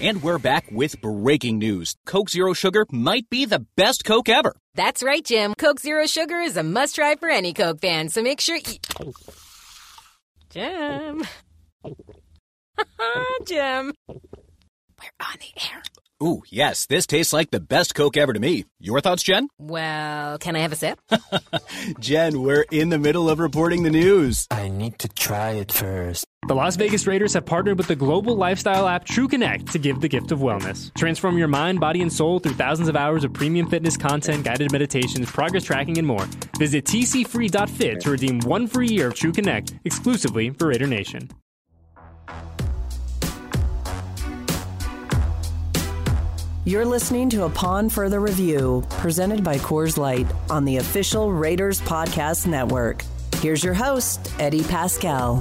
And we're back with breaking news. Coke Zero Sugar might be the best Coke ever. That's right, Jim. Coke Zero Sugar is a must try for any Coke fan, so make sure you. Jim. Jim. We're on the air. Ooh, yes, this tastes like the best Coke ever to me. Your thoughts, Jen? Well, can I have a sip? Jen, we're in the middle of reporting the news. I need to try it first. The Las Vegas Raiders have partnered with the global lifestyle app TrueConnect to give the gift of wellness. Transform your mind, body, and soul through thousands of hours of premium fitness content, guided meditations, progress tracking, and more. Visit tcfree.fit to redeem one free year of TrueConnect exclusively for Raider Nation. You're listening to Upon Further Review, presented by Coors Light on the official Raiders Podcast Network. Here's your host, Eddie Paskal.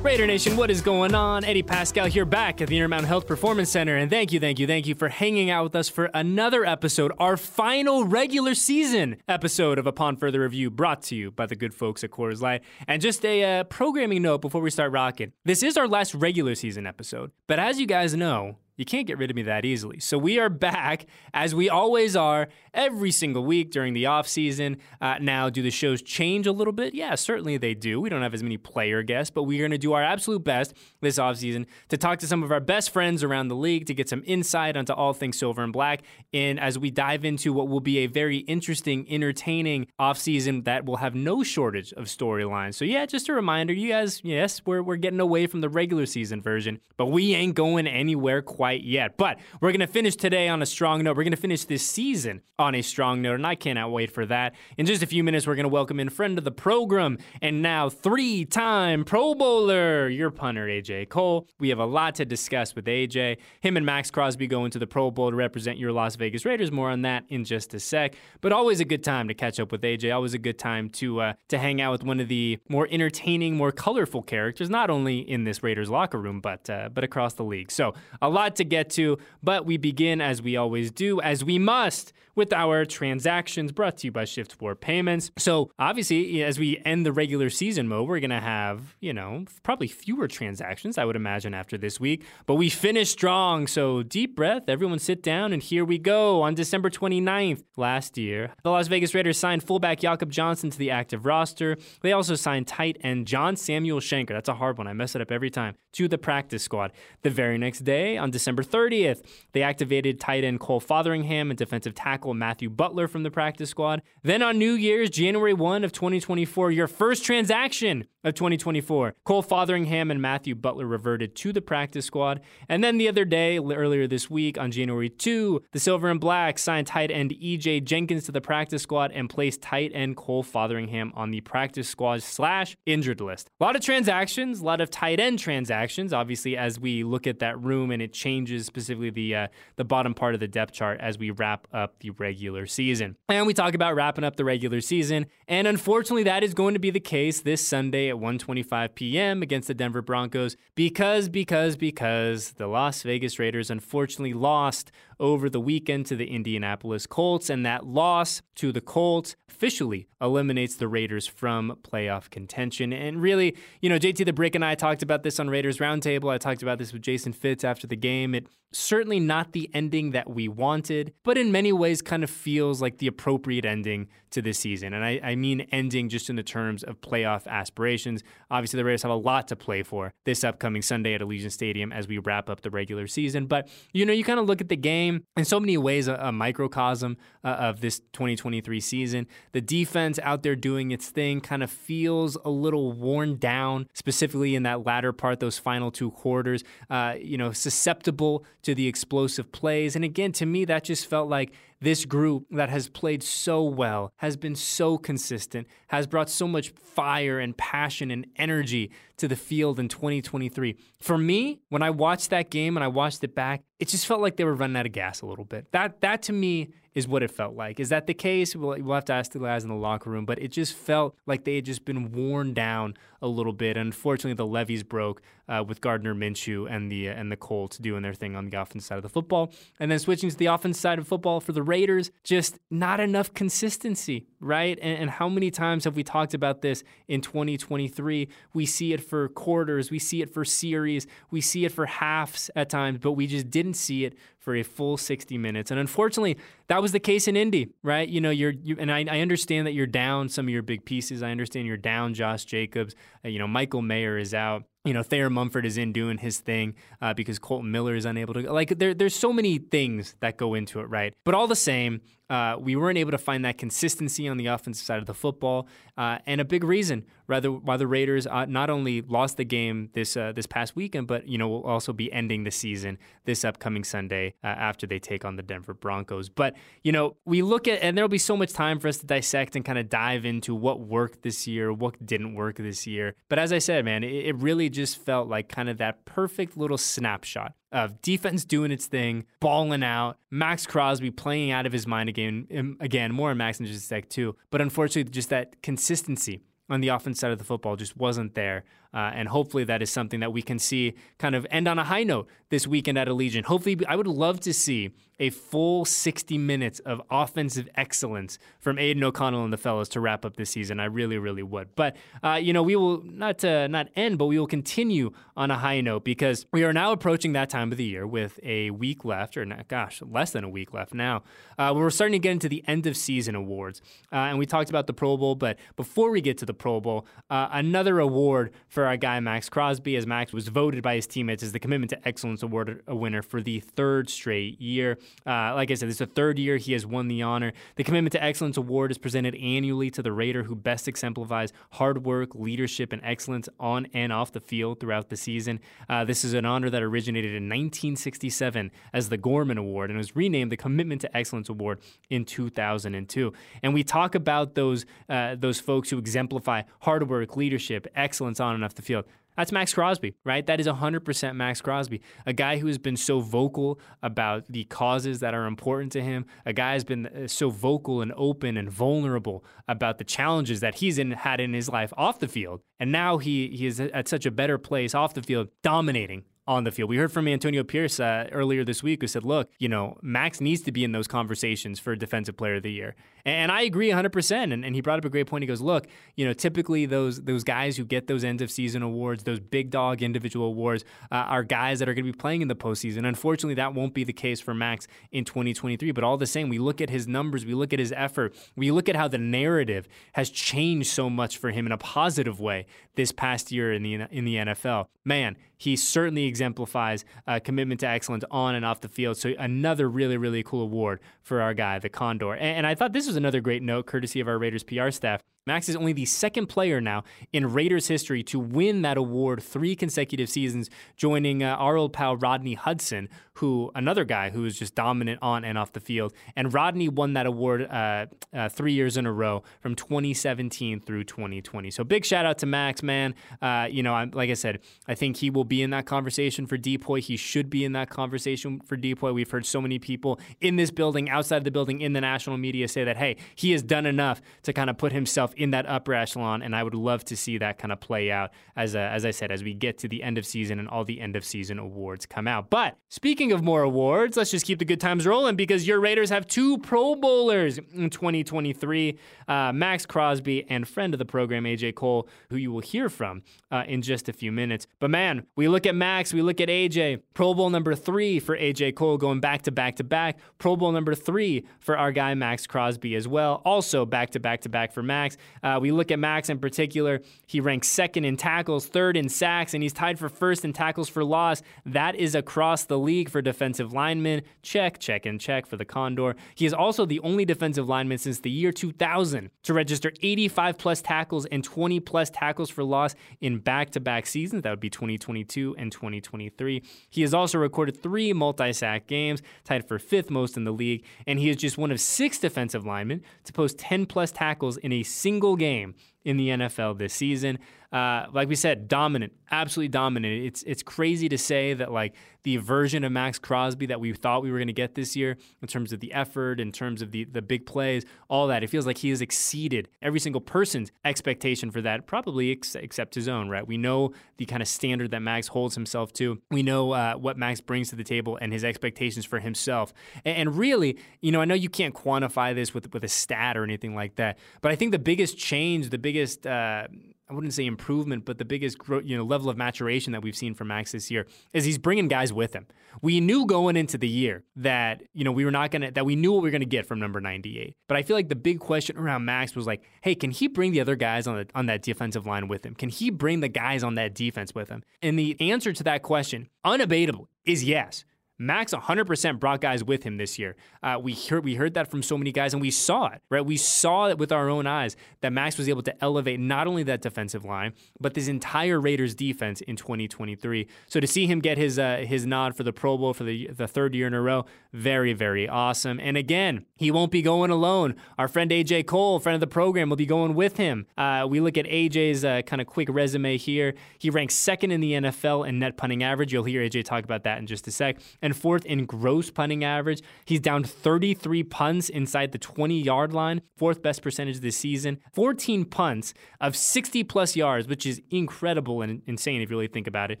Raider Nation, what is going on? Eddie Paskal here back at the Intermountain Health Performance Center. And thank you, thank you, thank you for hanging out with us for another episode, our final regular season episode of Upon Further Review, brought to you by the good folks at Coors Light. And just a uh, programming note before we start rocking this is our last regular season episode. But as you guys know, you can't get rid of me that easily. So we are back, as we always are, every single week during the off season. Uh, now, do the shows change a little bit? Yeah, certainly they do. We don't have as many player guests, but we're going to do our absolute best this off season to talk to some of our best friends around the league to get some insight onto all things silver and black. And as we dive into what will be a very interesting, entertaining off season that will have no shortage of storylines. So yeah, just a reminder, you guys, yes, we're we're getting away from the regular season version, but we ain't going anywhere quite quite yet. But we're going to finish today on a strong note. We're going to finish this season on a strong note, and I cannot wait for that. In just a few minutes, we're going to welcome in friend of the program and now three time Pro Bowler, your punter, AJ Cole. We have a lot to discuss with AJ. Him and Maxx Crosby go into the Pro Bowl to represent your Las Vegas Raiders. More on that in just a sec. But always a good time to catch up with AJ. Always a good time to uh, to hang out with one of the more entertaining, more colorful characters, not only in this Raiders locker room, but uh, but across the league. So a lot to get to, but we begin as we always do, as we must, with our transactions brought to you by Shift4 Payments. So obviously, as we end the regular season mode, we're going to have, you know, probably fewer transactions, I would imagine, after this week. But we finished strong. So deep breath, everyone sit down, and here we go. On December 29th last year, the Las Vegas Raiders signed fullback Jakob Johnson to the active roster. They also signed tight end John Samuel Shenker. That's a hard one. I mess it up every time. To the practice squad. The very next day, on December 30th, they activated tight end Cole Fotheringham and defensive tackle Matthew Butler from the practice squad. Then on New Year's, January 1 of 2024, your first transaction of 2024, Cole Fotheringham and Matthew Butler reverted to the practice squad. And then the other day, earlier this week, on January 2, the Silver and Black signed tight end EJ Jenkins to the practice squad and placed tight end Cole Fotheringham on the practice squad slash injured list. A lot of transactions, a lot of tight end transactions. Obviously, as we look at that room and it changes specifically the uh, the bottom part of the depth chart as we wrap up the regular season. And we talk about wrapping up the regular season, and unfortunately, that is going to be the case this Sunday 1:25 p.m. against the Denver Broncos because because because the Las Vegas Raiders unfortunately lost over the weekend to the Indianapolis Colts, and that loss to the Colts officially eliminates the Raiders from playoff contention. And really, you know, JT the Brick and I talked about this on Raiders Roundtable. I talked about this with Jason Fitz after the game. It certainly not the ending that we wanted, but in many ways kind of feels like the appropriate ending to this season. And I, I mean ending just in the terms of playoff aspirations. Obviously, the Raiders have a lot to play for this upcoming Sunday at Allegiant Stadium as we wrap up the regular season. But, you know, you kind of look at the game in so many ways, a, a microcosm uh, of this 2023 season. The defense out there doing its thing kind of feels a little worn down, specifically in that latter part, those final two quarters, uh, you know, susceptible to the explosive plays. And again, to me, that just felt like this group that has played so well, has been so consistent, has brought so much fire and passion and energy to the field in 2023. For me, when I watched that game and I watched it back, it just felt like they were running out of gas a little bit. That that to me is what it felt like. Is that the case? We'll, we'll have to ask the guys in the locker room, but it just felt like they had just been worn down a little bit. Unfortunately, the levees broke uh, with Gardner Minshew and the uh, and the Colts doing their thing on the offense side of the football, and then switching to the offense side of football for the Raiders, just not enough consistency, right? And, and, how many times have we talked about this in 2023? We see it for quarters, we see it for series, we see it for halves at times, but we just didn't see it for a full 60 minutes. And unfortunately, that was the case in Indy, right? You know, you're, you, and I, I, understand that you're down some of your big pieces. I understand you're down Josh Jacobs. Uh, you know, Michael Mayer is out you know, Thayer Munford is in doing his thing uh, because Kolton Miller is unable to. Like, there, there's so many things that go into it, right? But all the same, uh, we weren't able to find that consistency on the offensive side of the football, uh, and a big reason rather why the Raiders uh, not only lost the game this uh, this past weekend, but you know will also be ending the season this upcoming Sunday uh, after they take on the Denver Broncos. But you know we look at and there'll be so much time for us to dissect and kind of dive into what worked this year, what didn't work this year. But as I said, man, it, it really just felt like kind of that perfect little snapshot of defense doing its thing, balling out, Maxx Crosby playing out of his mind again, again more Max and just like too. But unfortunately, just that consistency on the offense side of the football just wasn't there. Uh, and hopefully that is something that we can see kind of end on a high note this weekend at Allegiant. Hopefully, I would love to see a full 60 minutes of offensive excellence from Aidan O'Connell and the fellas to wrap up this season. I really, really would. But uh, you know, we will not uh, not end, but we will continue on a high note because we are now approaching that time of the year with a week left, or not, gosh, less than a week left now. Uh, we're starting to get into the end of season awards, uh, and we talked about the Pro Bowl. But before we get to the Pro Bowl, uh, another award for our guy Maxx Crosby, as Max was voted by his teammates as the Commitment to Excellence Award winner for the third straight year. Uh, like I said, this is the third year he has won the honor. The Commitment to Excellence Award is presented annually to the Raider who best exemplifies hard work, leadership, and excellence on and off the field throughout the season. Uh, this is an honor that originated in 1967 as the Gorman Award and was renamed the Commitment to Excellence Award in 2002. And we talk about those uh, those folks who exemplify hard work, leadership, excellence on and off the field. That's Maxx Crosby, right? That is 100% Maxx Crosby, a guy who has been so vocal about the causes that are important to him, a guy who's been uh, so vocal and open and vulnerable about the challenges that he's in, had in his life off the field. And now he, he is at such a better place off the field, dominating on the field. We heard from Antonio Pierce uh, earlier this week who said, look, you know, Max needs to be in those conversations for Defensive Player of the Year. And I agree 100%. And, and he brought up a great point. He goes, look, you know, typically those those guys who get those end of season awards, those big dog individual awards, uh, are guys that are going to be playing in the postseason. Unfortunately, that won't be the case for Max in 2023. But all the same, we look at his numbers, we look at his effort, we look at how the narrative has changed so much for him in a positive way this past year in the in the NFL. Man, he certainly exemplifies commitment to excellence on and off the field. So another really, really cool award for our guy, the Condor. And, and I thought this was another great note, courtesy of our Raiders PR staff. Max is only the second player now in Raiders history to win that award three consecutive seasons, joining uh, our old pal Rodney Hudson, who another guy who is just dominant on and off the field. And Rodney won that award uh, uh, three years in a row from 2017 through 2020. So big shout out to Max, man. Uh, you know, I'm, like I said, I think he will be in that conversation for DPOY. He should be in that conversation for DPOY. We've heard so many people in this building, outside the building, in the national media say that, hey, he has done enough to kind of put himself in that upper echelon, and I would love to see that kind of play out as uh, as I said as we get to the end of season and all the end of season awards come out. But speaking of more awards, let's just keep the good times rolling because your Raiders have two Pro Bowlers in 2023: uh, Maxx Crosby and friend of the program AJ Cole, who you will hear from uh, in just a few minutes. But man, we look at Max, we look at AJ. Pro Bowl number three for AJ Cole, going back to back to back. Pro Bowl number three for our guy Maxx Crosby as well, also back to back to back for Max. Uh, we look at Max in particular. He ranks second in tackles, third in sacks, and he's tied for first in tackles for loss. That is across the league for defensive linemen. Check, check, and check for the Condor. He is also the only defensive lineman since the year 2000 to register 85 plus tackles and 20 plus tackles for loss in back to back seasons. That would be 2022 and 2023. He has also recorded three multi sack games, tied for fifth most in the league, and he is just one of six defensive linemen to post 10 plus tackles in a single single game in the NFL this season. Uh, like we said, dominant, absolutely dominant. It's it's crazy to say that like the version of Maxx Crosby that we thought we were going to get this year in terms of the effort, in terms of the the big plays, all that. It feels like he has exceeded every single person's expectation for that, probably ex- except his own. Right? We know the kind of standard that Max holds himself to. We know uh, what Max brings to the table and his expectations for himself. And, and really, you know, I know you can't quantify this with with a stat or anything like that, but I think the biggest change, the biggest uh, I wouldn't say improvement, but the biggest you know level of maturation that we've seen from Max this year is he's bringing guys with him. We knew going into the year that you know we were not gonna that we knew what we were gonna get from number 98. But I feel like the big question around Max was like, hey, can he bring the other guys on the, on that defensive line with him? Can he bring the guys on that defense with him? And the answer to that question, unabatable, is yes. Maxx 100% brought guys with him this year. Uh, we heard we heard that from so many guys, and we saw it. Right, we saw it with our own eyes that Max was able to elevate not only that defensive line but this entire Raiders defense in 2023. So to see him get his uh, his nod for the Pro Bowl for the the third year in a row, very very awesome. And again, he won't be going alone. Our friend AJ Cole, friend of the program, will be going with him. Uh, we look at AJ's uh, kind of quick resume here. He ranks second in the NFL in net punting average. You'll hear AJ talk about that in just a sec. And and fourth in gross punting average. He's down 33 punts inside the 20 yard line, fourth best percentage this season. 14 punts of 60 plus yards, which is incredible and insane if you really think about it.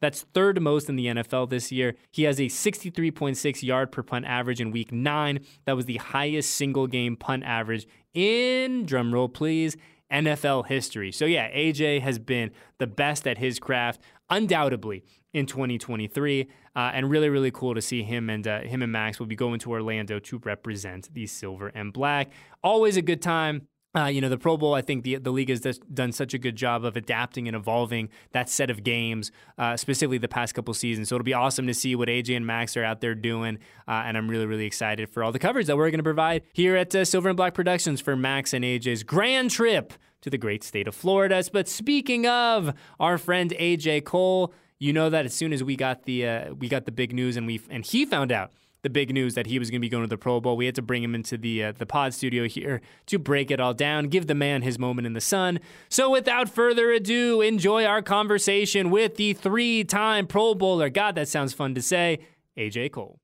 That's third most in the NFL this year. He has a 63.6 yard per punt average in week nine. That was the highest single game punt average in, drumroll please, NFL history. So, yeah, AJ has been the best at his craft, undoubtedly, in 2023. Uh, and really, really cool to see him and uh, him and Maxx will be going to Orlando to represent the silver and black. Always a good time. Uh, you know, the Pro Bowl, I think the, the league has done such a good job of adapting and evolving that set of games, uh, specifically the past couple seasons. So it'll be awesome to see what AJ and Max are out there doing. Uh, and I'm really, really excited for all the coverage that we're going to provide here at uh, Silver and Black Productions for Max and AJ's grand trip to the great state of Florida. But speaking of our friend AJ Cole, you know that as soon as we got the uh, we got the big news and we and he found out the big news that he was going to be going to the Pro Bowl, we had to bring him into the uh, the pod studio here to break it all down, give the man his moment in the sun. So without further ado, enjoy our conversation with the three-time Pro Bowler. God, that sounds fun to say. AJ Cole.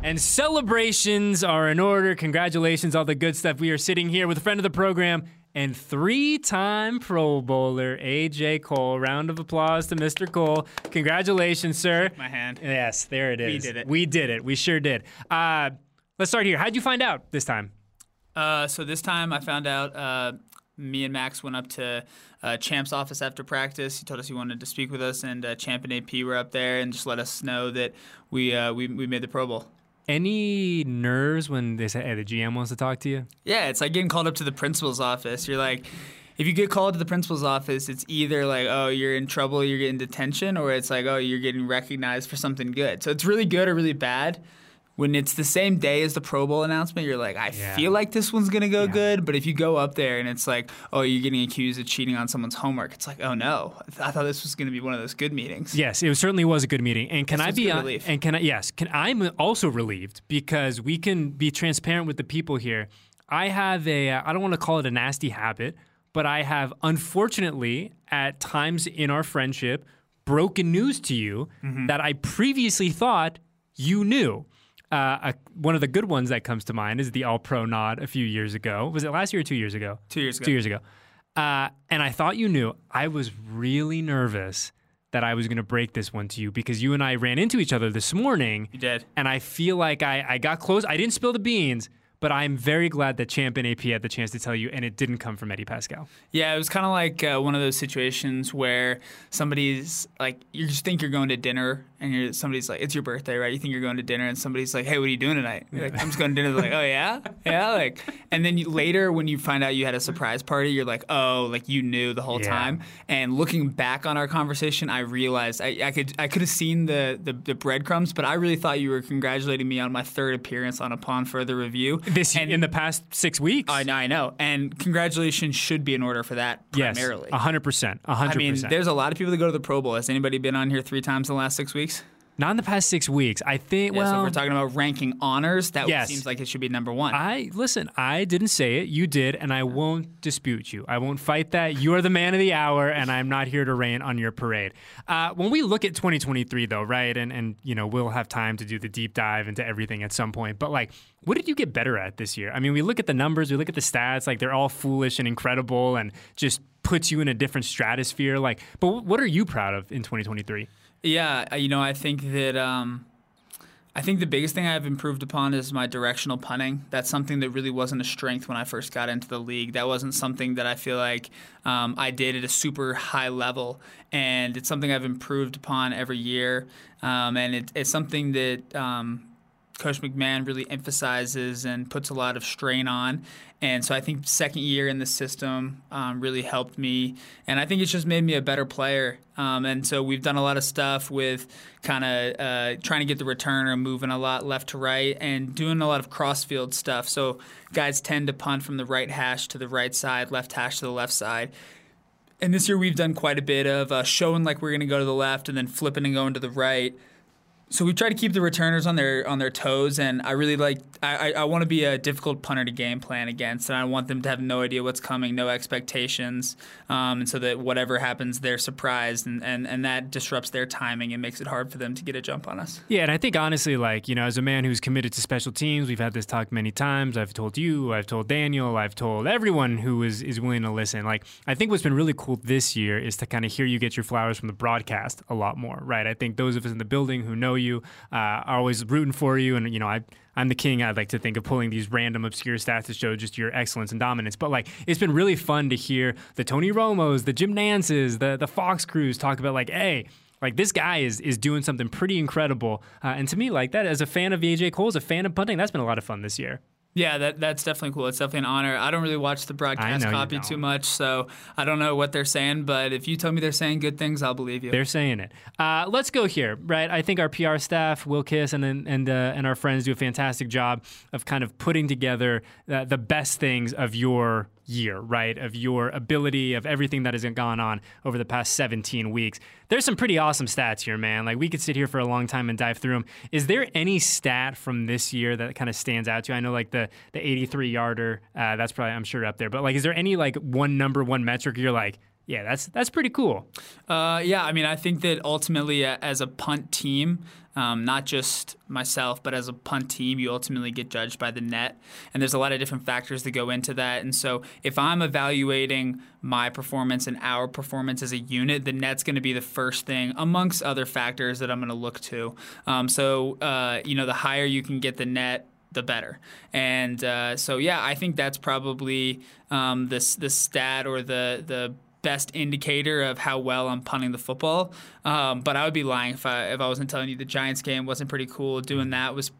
And celebrations are in order. Congratulations, all the good stuff. We are sitting here with a friend of the program, and three time Pro Bowler AJ Cole. Round of applause to Mr. Cole. Congratulations, sir. My hand. Yes, there it is. We did it. We did it. We sure did. Uh, let's start here. How'd you find out this time? Uh, so this time I found out. Uh, me and Max went up to uh, Champ's office after practice. He told us he wanted to speak with us, and uh, Champ and AP were up there and just let us know that we uh, we, we made the Pro Bowl. Any nerves when they say, hey, the GM wants to talk to you? Yeah, it's like getting called up to the principal's office. You're like, if you get called to the principal's office, it's either like, oh, you're in trouble, you're getting detention, or it's like, oh, you're getting recognized for something good. So it's really good or really bad when it's the same day as the Pro Bowl announcement, you're like, I yeah. feel like this one's gonna go yeah. good. But if you go up there and it's like, oh, you're getting accused of cheating on someone's homework, it's like, oh no, I, th- I thought this was gonna be one of those good meetings. Yes, it certainly was a good meeting. And can this I be on, relief. and can I yes, can I'm also relieved because we can be transparent with the people here. I have a uh, don't want to call it a nasty habit, but I have unfortunately at times in our friendship broken news to you mm-hmm. that I previously thought you knew. Uh, a, one of the good ones that comes to mind is the All Pro nod a few years ago. Was it last year or two years ago? Two years ago. Two years ago. Uh, and I thought you knew. I was really nervous that I was going to break this one to you because you and I ran into each other this morning. You did. And I feel like I, I got close. I didn't spill the beans, but I'm very glad that Champ and AP had the chance to tell you, and it didn't come from Eddie Paskal. Yeah, it was kind of like uh, one of those situations where somebody's like, you just think you're going to dinner, and you're somebody's like, it's your birthday, right? You think you're going to dinner, and somebody's like, hey, what are you doing tonight? You're like, I'm just going to dinner. They're like, oh yeah, yeah, like, and then you, later when you find out you had a surprise party, you're like, oh, like you knew the whole yeah. time. And looking back on our conversation, I realized I, I could I could have seen the, the the breadcrumbs, but I really thought you were congratulating me on my third appearance on Upon Further Review this and, in the past six weeks. I know, I know, and congratulations should be in order for that primarily. Yes, hundred percent, hundred percent. I mean, there's a lot of people that go to the Pro Bowl. Has anybody been on here three times in the last six weeks? Not in the past six weeks. I think. Yeah, well, so if we're talking about ranking honors, that Yes. seems like it should be number one. I listen. I didn't say it. You did, and I won't dispute you. I won't fight that. You are the man of the hour, and I'm not here to rain on your parade. Uh, when we look at 2023, though, right, and and you know we'll have time to do the deep dive into everything at some point. But like, what did you get better at this year? I mean, we look at the numbers, we look at the stats, like they're all foolish and incredible, and just puts you in a different stratosphere. Like, but what are you proud of in 2023? Yeah, you know, I think that um, I think the biggest thing I've improved upon is my directional punting. That's something that really wasn't a strength when I first got into the league. That wasn't something that I feel like um, I did at a super high level, and it's something I've improved upon every year. Um, and it, it's something that um, Coach McMahon really emphasizes and puts a lot of strain on. And so I think second year in the system um, really helped me, and I think it's just made me a better player. Um, and so we've done a lot of stuff with kind of uh, trying to get the returner moving a lot left to right and doing a lot of crossfield stuff. So guys tend to punt from the right hash to the right side, left hash to the left side. And this year we've done quite a bit of uh, showing like we're going to go to the left and then flipping and going to the right. So we try to keep the returners on their on their toes, and I really like. I, I, want to be a difficult punter to game plan against, and I want them to have no idea what's coming, no expectations, um, and so that whatever happens, they're surprised, and, and, and that disrupts their timing and makes it hard for them to get a jump on us. Yeah, and I think honestly, like, you know, as a man who's committed to special teams, we've had this talk many times. I've told you, I've told Daniel, I've told everyone who is, is willing to listen. Like, I think what's been really cool this year is to kind of hear you get your flowers from the broadcast a lot more, right? I think those of us in the building who know you uh, are always rooting for you. And, you know, I, I'm the king. I'd like to think of pulling these random obscure stats to show just your excellence and dominance. But like, it's been really fun to hear the Tony Romos, the Jim Nantzes, the the Fox crews talk about like, hey, like this guy is is doing something pretty incredible. Uh, and to me, like that, as a fan of AJ Cole, as a fan of punting, that's been a lot of fun this year. Yeah, that that's definitely cool. It's definitely an honor. I don't really watch the broadcast copy too much, so I don't know what they're saying. But if you tell me they're saying good things, I'll believe you. They're saying it. Uh, let's go here, right? I think our PR staff, Will Kiss, and and uh, and our friends do a fantastic job of kind of putting together uh, the best things of your year, right? Of your ability, of everything that has gone on over the past 17 weeks. There's some pretty awesome stats here, man. Like we could sit here for a long time and dive through them. Is there any stat from this year that kind of stands out to you? I know like the the 83 yarder, uh, that's probably I'm sure up there. But like, is there any like one number, one metric you're like? Yeah, that's that's pretty cool. Uh, yeah, I mean, I think that ultimately, uh, as a punt team, um, not just myself, but as a punt team, you ultimately get judged by the net. And there's a lot of different factors that go into that. And so if I'm evaluating my performance and our performance as a unit, the net's going to be the first thing amongst other factors that I'm going to look to. Um, so, uh, you know, the higher you can get the net, the better. And uh, so, yeah, I think that's probably um, this the stat or the the best indicator of how well I'm punting the football. Um, but I would be lying if I if I wasn't telling you the Giants game wasn't pretty cool. Doing that was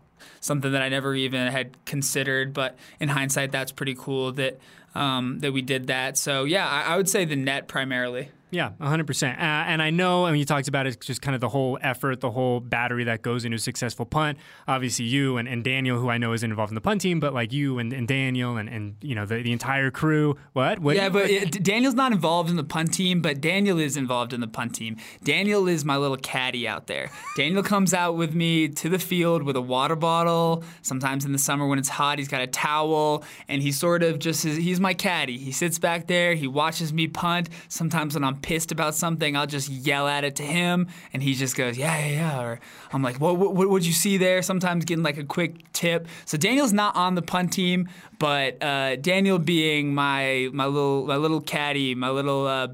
something that I never even had considered. But in hindsight, that's pretty cool that um, that we did that. So yeah, I, I would say the net primarily. Yeah, 100%. Uh, and I know, I mean, you talked about it, just kind of the whole effort, the whole battery that goes into a successful punt. Obviously, you and, and Daniel, who I know is involved in the punt team, but like you and, and Daniel and, and, you know, the, the entire crew. What? what Yeah, but it, Daniel's not involved in the punt team, but Daniel is involved in the punt team. Daniel is my little caddy out there. Daniel comes out with me to the field with a water bottle. Sometimes in the summer when it's hot, he's got a towel, and he sort of just is, he's my caddy. He sits back there, he watches me punt. Sometimes when I'm pissed about something, I'll just yell at it to him, and he just goes, "Yeah, yeah, yeah." Or I'm like, "What, what, what would you see there?" Sometimes getting like a quick tip. So Daniel's not on the punt team, but uh, Daniel being my my little my little caddy, my little. Uh,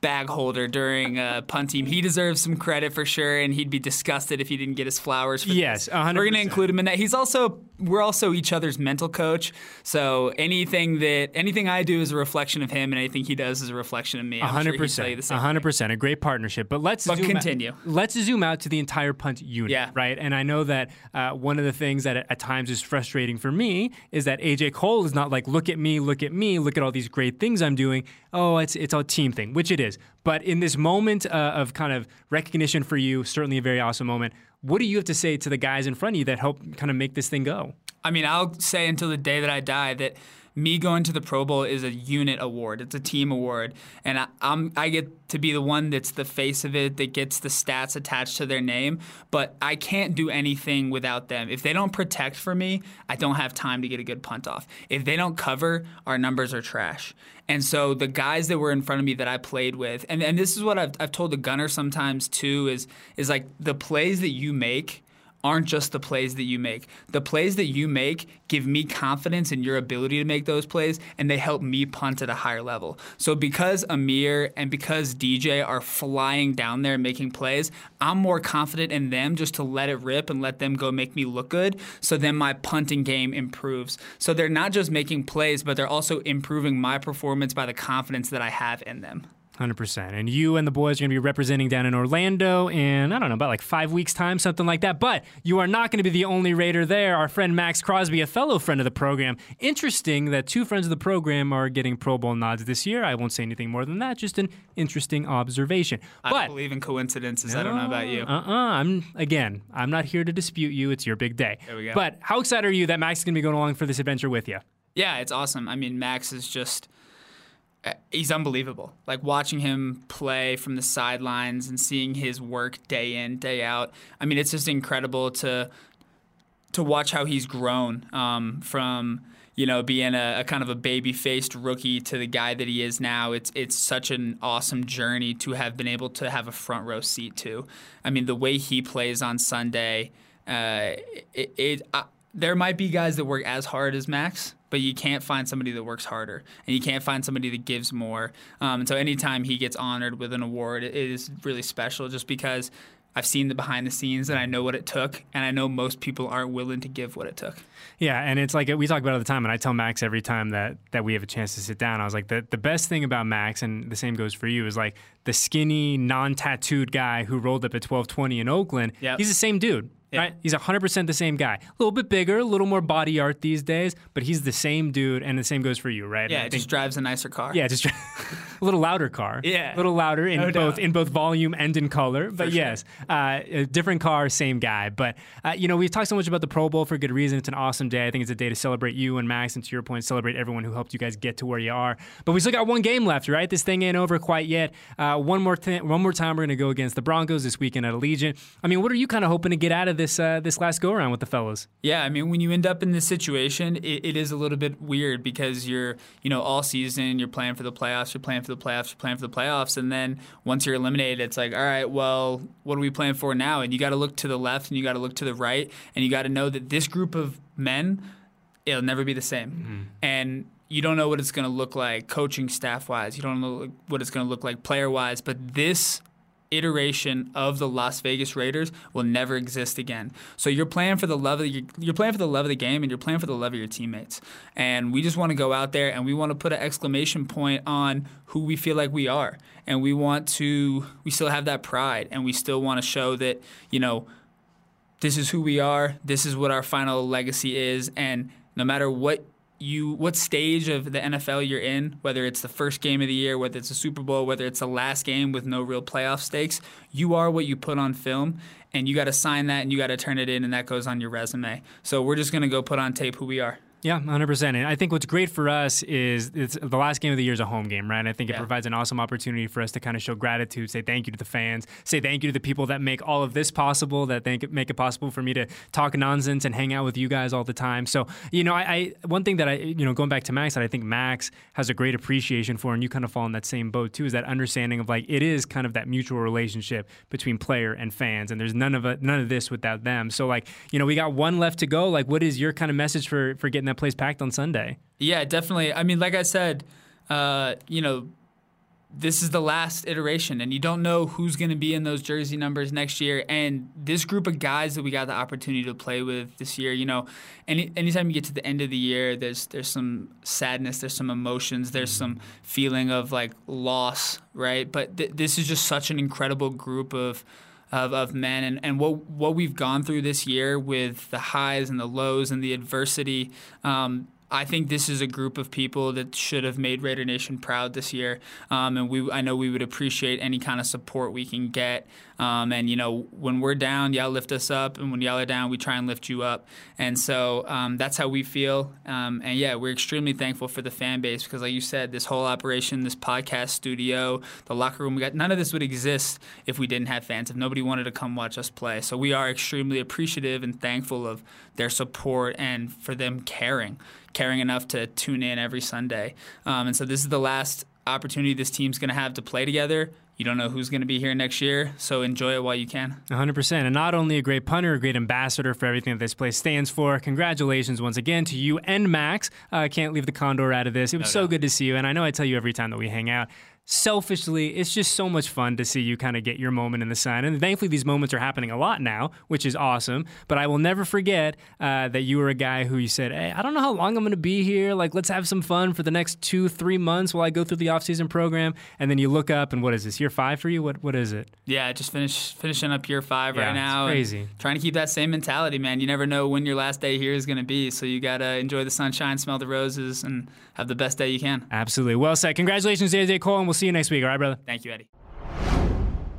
Bag holder during uh, punt team. He deserves some credit for sure, and he'd be disgusted if he didn't get his flowers. For Yes, 100%. We're gonna include him in that. He's also we're also each other's mental coach. So anything that anything I do is a reflection of him, and anything he does is a reflection of me. I'm hundred he'd tell you the percent, same hundred percent, a great partnership. But let's But zoom continue. Out, let's zoom out to the entire punt unit, Yeah. right? And I know that uh, one of the things that at times is frustrating for me is that AJ Cole is not like, look at me, look at me, look at all these great things I'm doing. Oh, it's it's a team thing, which it is. But in this moment uh, of kind of recognition for you, certainly a very awesome moment. What do you have to say to the guys in front of you that help kind of make this thing go? I mean, I'll say until the day that I die that me going to the Pro Bowl is a unit award. It's a team award, and I, I'm I get to be the one that's the face of it that gets the stats attached to their name. But I can't do anything without them. If they don't protect for me, I don't have time to get a good punt off. If they don't cover, our numbers are trash. And so the guys that were in front of me that I played with, and, and this is what I've, I've told the gunner sometimes too, is is like the plays that you make aren't just the plays that you make. The plays that you make give me confidence in your ability to make those plays, and they help me punt at a higher level. So because Amir and because DJ are flying down there making plays, I'm more confident in them just to let it rip and let them go make me look good. So then my punting game improves. So they're not just making plays, but they're also improving my performance by the confidence that I have in them. 100%. And you and the boys are going to be representing down in Orlando in, I don't know, about like five weeks' time, something like that. But you are not going to be the only Raider there. Our friend Maxx Crosby, a fellow friend of the program. Interesting that two friends of the program are getting Pro Bowl nods this year. I won't say anything more than that, just an interesting observation. I but, believe in coincidences. I don't know about you. Uh uh-uh, uh. I'm, again, I'm not here to dispute you. It's your big day. There we go. But how excited are you that Max is going to be going along for this adventure with you? Yeah, it's awesome. I mean, Max is just he's unbelievable. Like watching him play from the sidelines and seeing his work day in, day out. I mean, it's just incredible to to watch how he's grown um, from you know being a, a kind of a baby faced rookie to the guy that he is now. It's it's such an awesome journey to have been able to have a front row seat to. I mean, the way he plays on Sunday, uh, it. it uh, there might be guys that work as hard as Max, but you can't find somebody that works harder, and you can't find somebody that gives more. Um, and so, anytime he gets honored with an award, it is really special, just because I've seen the behind the scenes and I know what it took, and I know most people aren't willing to give what it took. Yeah, and it's like we talk about it all the time, and I tell Max every time that that we have a chance to sit down. I was like, the the best thing about Max, and the same goes for you, is like the skinny, non-tattooed guy who rolled up at twelve twenty in Oakland. Yep. He's the same dude. Yeah. Right? He's 100% the same guy. A little bit bigger, a little more body art these days, but he's the same dude, and the same goes for you, right? Yeah, I it think- just drives a nicer car. yeah, just a little louder car. Yeah. a little louder in No both doubt. in both volume and in color. But sure. yes, uh, a different car, same guy. But uh, you know, we've talked so much about the Pro Bowl for good reason. It's an awesome day. I think it's a day to celebrate you and Max, and to your point, celebrate everyone who helped you guys get to where you are. But we still got one game left, right? This thing ain't over quite yet. Uh, one more th- one more time, we're going to go against the Broncos this weekend at Allegiant. I mean, what are you kind of hoping to get out of this uh, this last go around with the fellas? Yeah, I mean, when you end up in this situation, it, it is a little bit weird because you're, you know, all season you're playing for the playoffs, you're playing for the playoffs, you're playing for the playoffs, and then once you're eliminated, it's like, all right, well, what are we playing for now? And you got to look to the left and you got to look to the right, and you got to know that this group of men, it'll never be the same, and you don't know what it's going to look like coaching staff wise. You don't know what it's going to look like player wise, but this iteration of the Las Vegas Raiders will never exist again. So you're playing for the love of you're playing for the love of the game and you're playing for the love of your teammates. And we just want to go out there and we want to put an exclamation point on who we feel like we are. And we want to we still have that pride and we still want to show that, you know, this is who we are, this is what our final legacy is and no matter what you what stage of the NFL you're in, whether it's the first game of the year, whether it's a Super Bowl, whether it's the last game with no real playoff stakes, you are what you put on film and you got to sign that and you got to turn it in and that goes on your resume. So we're just going to go put on tape who we are. Yeah, 100%. And I think what's great for us is it's the last game of the year is a home game, right? And I think it Yeah. provides an awesome opportunity for us to kind of show gratitude, say thank you to the fans, say thank you to the people that make all of this possible, that think, make it possible for me to talk nonsense and hang out with you guys all the time. So, you know, I, I one thing that I, you know, going back to Max, that I think Max has a great appreciation for, and you kind of fall in that same boat too, is that understanding of like it is kind of that mutual relationship between player and fans, and there's none of it, none of this without them. So, like, you know, we got one left to go. Like, what is your kind of message for for getting that place packed on Sunday? Yeah, definitely. I mean, like I said, uh, you know, this is the last iteration, and you don't know who's going to be in those jersey numbers next year. And this group of guys that we got the opportunity to play with this year, you know, any anytime you get to the end of the year, there's there's some sadness, there's some emotions, there's some feeling of like loss, right? But th- this is just such an incredible group of of, of men and, and what what we've gone through this year with the highs and the lows and the adversity. Um, I think this is a group of people that should have made Raider Nation proud this year, um, and we I know we would appreciate any kind of support we can get. Um, and you know, when we're down, y'all lift us up, and when y'all are down, we try and lift you up. And so um, that's how we feel. Um, and yeah, we're extremely thankful for the fan base because, like you said, this whole operation, this podcast studio, the locker room, we got none of this would exist if we didn't have fans. If nobody wanted to come watch us play, so we are extremely appreciative and thankful of their support and for them caring, caring enough to tune in every Sunday. Um, and so this is the last opportunity this team's going to have to play together you don't know who's going to be here next year, so enjoy it while you can. 100%. And not only a great punter, a great ambassador for everything that this place stands for. Congratulations once again to you and Max. I uh, can't leave the Condor out of this. It was no, so good to see you. And I know I tell you every time that we hang out, selfishly, it's just so much fun to see you kind of get your moment in the sun. And thankfully, these moments are happening a lot now, which is awesome. But I will never forget uh, that you were a guy who you said, Hey, I don't know how long I'm going to be here. Like, let's have some fun for the next two, three months while I go through the offseason program. And then you look up, and what is this, year five for you? What What is it? Yeah, just finish finishing up year five yeah, right now. crazy. Trying to keep that same mentality, man. You never know when your last day here is going to be. So you got to enjoy the sunshine, smell the roses, and have the best day you can. Absolutely. Well said. Congratulations, AJ Cole, and we'll see you next week. All right, brother? Thank you, Eddie.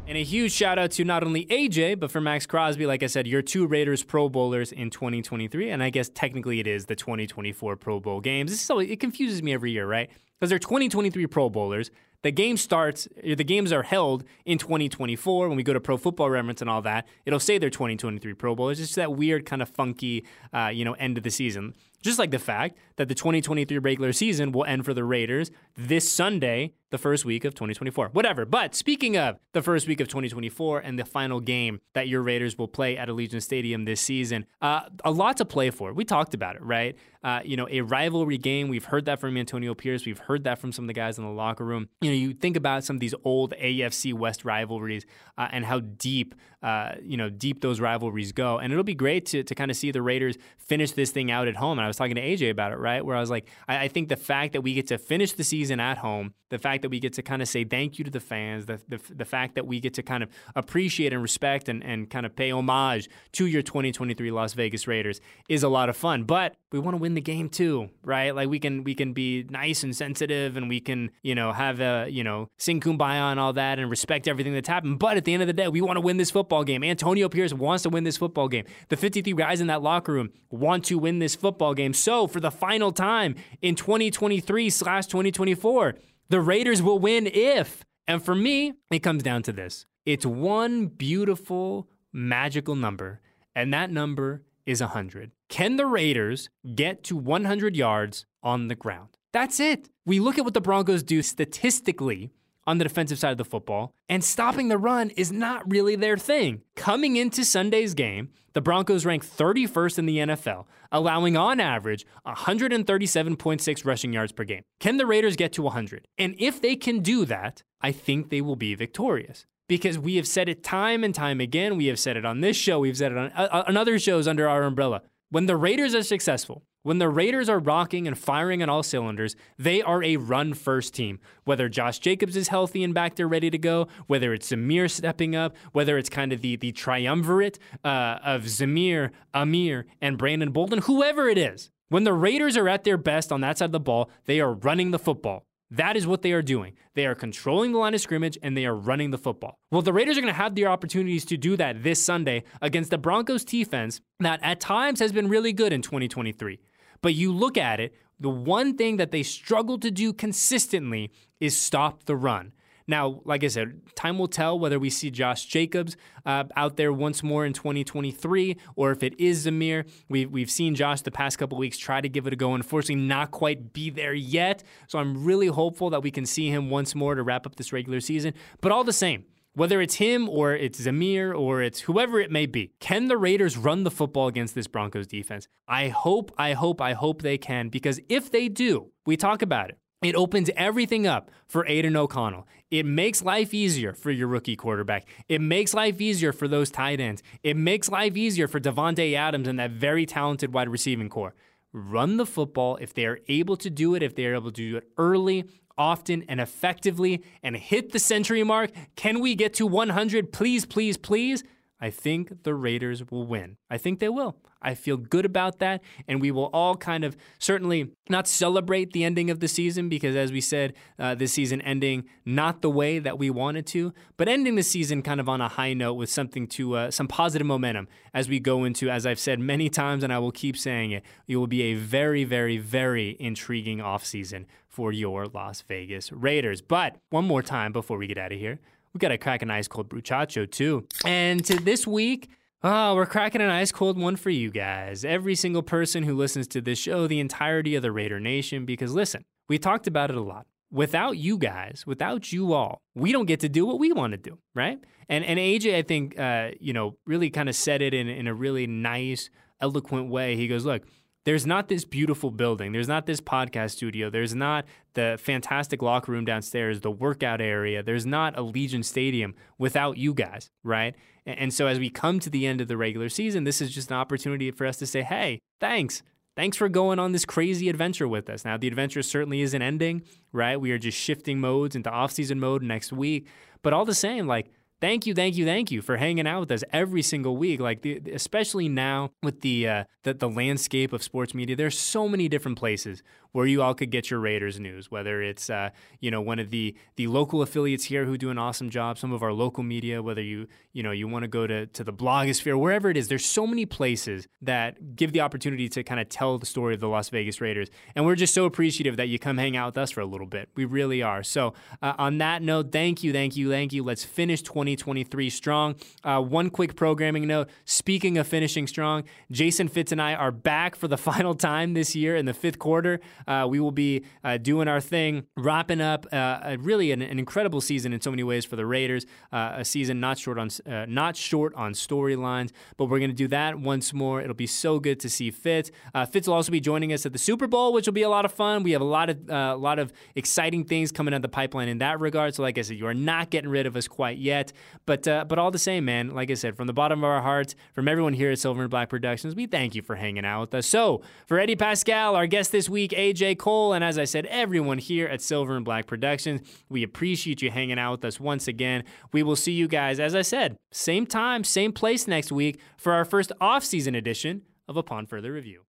And a huge shout out to not only AJ, but for Maxx Crosby. Like I said, your two Raiders Pro Bowlers in 2023. And I guess technically it is the 2024 Pro Bowl games. This is always, it confuses me every year, right? Because they're 2023 Pro Bowlers. The game starts, the games are held in 2024 when we go to Pro Football Reference and all that. It'll say they're 2023 Pro Bowlers. It's just that weird, kind of funky, uh, you know, end of the season. Just like the fact that the 2023 regular season will end for the Raiders this Sunday, the first week of 2024. Whatever. But speaking of the first week of 2024 and the final game that your Raiders will play at Allegiant Stadium this season, uh, a lot to play for. We talked about it, right? Uh, you know, a rivalry game. We've heard that from Antonio Pierce. We've heard that from some of the guys in the locker room. You know, you think about some of these old AFC West rivalries uh, and how deep, uh, you know, deep those rivalries go. And it'll be great to, to kind of see the Raiders finish this thing out at home. And was talking to AJ about it, right? Where I was like, I, I think the fact that we get to finish the season at home, the fact that we get to kind of say thank you to the fans, the, the, the fact that we get to kind of appreciate and respect and, and kind of pay homage to your 2023 Las Vegas Raiders is a lot of fun. But we want to win the game too, right? Like we can we can be nice and sensitive and we can, you know, have a, you know, sing kumbaya and all that and respect everything that's happened. But at the end of the day, we want to win this football game. Antonio Pierce wants to win this football game. The 53 guys in that locker room want to win this football game. So for the final time in 2023 slash 2024, the Raiders will win if. And for me, it comes down to this. It's one beautiful, magical number, and that number is 100. Can the Raiders get to 100 yards on the ground? That's it. We look at what the Broncos do statistically on the defensive side of the football, and stopping the run is not really their thing. Coming into Sunday's game, the Broncos rank 31st in the NFL, allowing on average 137.6 rushing yards per game. Can the Raiders get to 100? And if they can do that, I think they will be victorious because we have said it time and time again. We have said it on this show, we've said it on, uh, on other shows under our umbrella. When the Raiders are successful, when the Raiders are rocking and firing on all cylinders, they are a run first team. Whether Josh Jacobs is healthy and back there ready to go, whether it's Zamir stepping up, whether it's kind of the, the triumvirate uh, of Zamir, Ameer, and Brandon Bolden, whoever it is, when the Raiders are at their best on that side of the ball, they are running the football. That is what they are doing. They are controlling the line of scrimmage and they are running the football. Well, the Raiders are going to have the opportunities to do that this Sunday against the Broncos defense that at times has been really good in 2023. But you look at it, the one thing that they struggle to do consistently is stop the run. Now, like I said, time will tell whether we see Josh Jacobs uh, out there once more in 2023 or if it is Zamir. We've, we've seen Josh the past couple weeks try to give it a go. And unfortunately, not quite be there yet. So I'm really hopeful that we can see him once more to wrap up this regular season. But all the same, whether it's him or it's Zamir or it's whoever it may be, can the Raiders run the football against this Broncos defense? I hope, I hope, I hope they can because if they do, we talk about it. It opens everything up for Aidan O'Connell. It makes life easier for your rookie quarterback. It makes life easier for those tight ends. It makes life easier for Davante Adams and that very talented wide receiving core. Run the football if they are able to do it, if they are able to do it early, often, and effectively, and hit the century mark. Can we get to 100? Please, please, please. I think the Raiders will win. I think they will. I feel good about that. And we will all kind of certainly not celebrate the ending of the season because, as we said, uh, this season ending not the way that we wanted to, but ending the season kind of on a high note with something to, uh, some positive momentum as we go into, as I've said many times, and I will keep saying it, it will be a very, very, very intriguing offseason for your Las Vegas Raiders. But one more time before we get out of here, we got to crack an ice cold bruchacho too. And to this week, Oh, we're cracking an ice cold one for you guys. Every single person who listens to this show, the entirety of the Raider Nation, because listen, we talked about it a lot. Without you guys, without you all, we don't get to do what we want to do, right? And and AJ, I think, uh, you know, really kind of said it in in a really nice, eloquent way. He goes, "Look, there's not this beautiful building. There's not this podcast studio. There's not the fantastic locker room downstairs, the workout area. There's not Allegiant Stadium without you guys, right? And so as we come to the end of the regular season, this is just an opportunity for us to say, hey, thanks. Thanks for going on this crazy adventure with us. Now, the adventure certainly isn't ending, right? We are just shifting modes into off-season mode next week. But all the same, like, thank you, thank you, thank you for hanging out with us every single week. Like, the, especially now with the, uh, the the landscape of sports media, there's so many different places where you all could get your Raiders news. Whether it's uh, you know one of the the local affiliates here who do an awesome job, some of our local media. Whether you you know you want to go to to the blogosphere, wherever it is, there's so many places that give the opportunity to kind of tell the story of the Las Vegas Raiders, and we're just so appreciative that you come hang out with us for a little bit. We really are. So uh, on that note, thank you, thank you, thank you. Let's finish 2023 strong. Uh, one quick programming note. Speaking of finishing strong, Jason Fitz and I are back for the final time this year in the fifth quarter. Uh, we will be uh, doing our thing, wrapping up uh, really an, an, incredible season in so many ways for the Raiders. Uh, a season not short on uh, not short on storylines, but we're going to do that once more. It'll be so good to see Fitz. Fitz will also be joining us at the Super Bowl, which will be a lot of fun. We have a lot of a lot of exciting things coming out the pipeline in that regard. So, like I said, you are not getting rid of us quite yet, but but all the same, man. Like I said, from the bottom of our hearts, from everyone here at Silver and Black Productions, we thank you for hanging out with us. So, for Eddie Paskal, our guest this week, AJ Cole, and as I said, everyone here at Silver and Black Productions, we appreciate you hanging out with us once again. We will see you guys, as I said, same time, same place next week for our first off-season edition of Upon Further Review.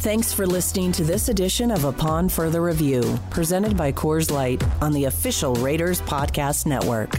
Thanks for listening to this edition of Upon Further Review, presented by Coors Light on the official Raiders Podcast Network.